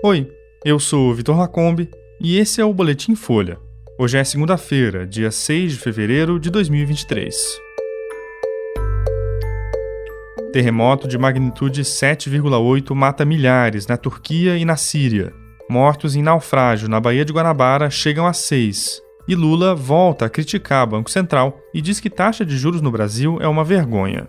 Oi, eu sou Vitor Lacombe e esse é o Boletim Folha. Hoje é segunda-feira, dia 6 de fevereiro de 2023. Terremoto de magnitude 7,8 mata milhares na Turquia e na Síria. Mortos em naufrágio na Baía de Guanabara chegam a seis. E Lula volta a criticar Banco Central e diz que taxa de juros no Brasil é uma vergonha.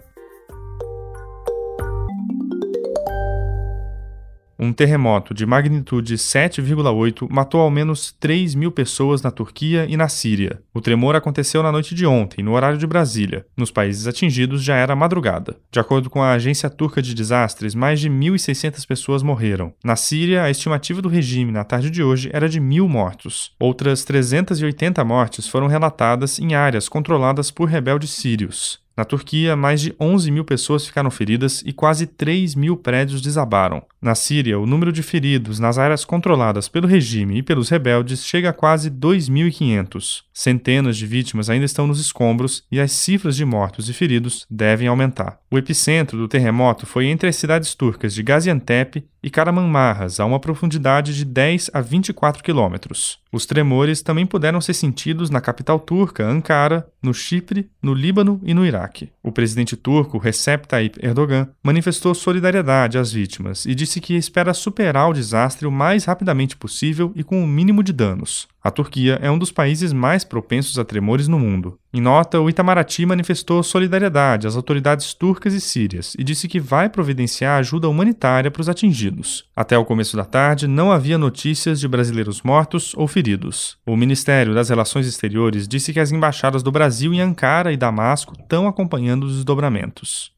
Um terremoto de magnitude 7,8 matou ao menos 3 mil pessoas na Turquia e na Síria. O tremor aconteceu na noite de ontem, no horário de Brasília. Nos países atingidos já era madrugada. De acordo com a Agência Turca de Desastres, mais de 1.600 pessoas morreram. Na Síria, a estimativa do regime na tarde de hoje era de mil mortos. Outras 380 mortes foram relatadas em áreas controladas por rebeldes sírios. Na Turquia, mais de 11 mil pessoas ficaram feridas e quase 3 mil prédios desabaram. Na Síria, o número de feridos nas áreas controladas pelo regime e pelos rebeldes chega a quase 2.500. Centenas de vítimas ainda estão nos escombros e as cifras de mortos e feridos devem aumentar. O epicentro do terremoto foi entre as cidades turcas de Gaziantep e Karamanmarras, a uma profundidade de 10 a 24 quilômetros. Os tremores também puderam ser sentidos na capital turca, Ankara, no Chipre, no Líbano e no Iraque. O presidente turco, Recep Tayyip Erdogan, manifestou solidariedade às vítimas e disse que espera superar o desastre o mais rapidamente possível e com o mínimo de danos. A Turquia é um dos países mais propensos a tremores no mundo. Em nota, o Itamaraty manifestou solidariedade às autoridades turcas e sírias e disse que vai providenciar ajuda humanitária para os atingidos. Até o começo da tarde, não havia notícias de brasileiros mortos ou feridos. O Ministério das Relações Exteriores disse que as embaixadas do Brasil em Ankara e Damasco estão acompanhando os desdobramentos.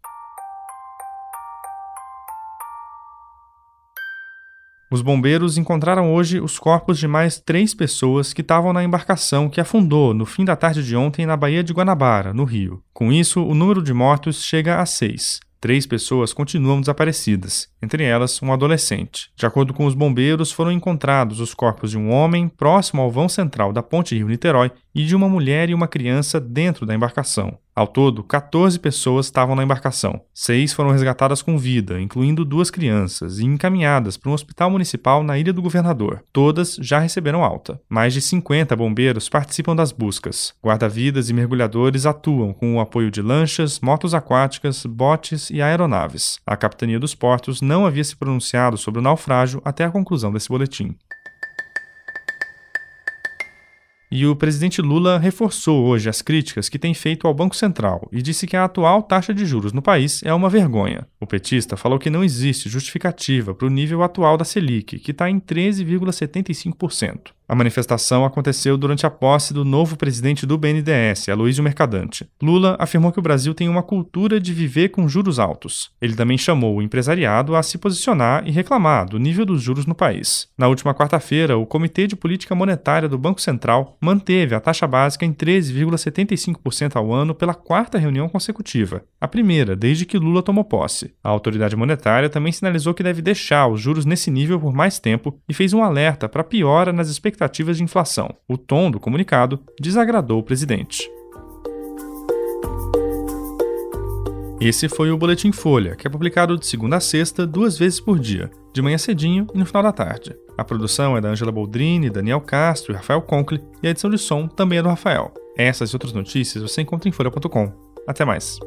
Os bombeiros encontraram hoje os corpos de mais três pessoas que estavam na embarcação que afundou no fim da tarde de ontem na Baía de Guanabara, no Rio. Com isso, o número de mortos chega a seis. Três pessoas continuam desaparecidas, entre elas um adolescente. De acordo com os bombeiros, foram encontrados os corpos de um homem próximo ao vão central da Ponte Rio-Niterói e de uma mulher e uma criança dentro da embarcação. Ao todo, 14 pessoas estavam na embarcação. Seis foram resgatadas com vida, incluindo duas crianças, e encaminhadas para um hospital municipal na Ilha do Governador. Todas já receberam alta. Mais de 50 bombeiros participam das buscas. Guarda-vidas e mergulhadores atuam com o apoio de lanchas, motos aquáticas, botes e aeronaves. A Capitania dos Portos não havia se pronunciado sobre o naufrágio até a conclusão desse boletim. E o presidente Lula reforçou hoje as críticas que tem feito ao Banco Central e disse que a atual taxa de juros no país é uma vergonha. O petista falou que não existe justificativa para o nível atual da Selic, que está em 13,75%. A manifestação aconteceu durante a posse do novo presidente do BNDES, Aloysio Mercadante. Lula afirmou que o Brasil tem uma cultura de viver com juros altos. Ele também chamou o empresariado a se posicionar e reclamar do nível dos juros no país. Na última quarta-feira, o Comitê de Política Monetária do Banco Central manteve a taxa básica em 13,75% ao ano pela quarta reunião consecutiva, a primeira desde que Lula tomou posse. A autoridade monetária também sinalizou que deve deixar os juros nesse nível por mais tempo e fez um alerta para piora nas expectativas expectativas de inflação. O tom do comunicado desagradou o presidente. Esse foi o Boletim Folha, que é publicado de segunda a sexta, duas vezes por dia, de manhã cedinho e no final da tarde. A produção é da Angela Boldrini, Daniel Castro e Rafael Conkle, e a edição de som também é do Rafael. Essas e outras notícias você encontra em folha.com. Até mais.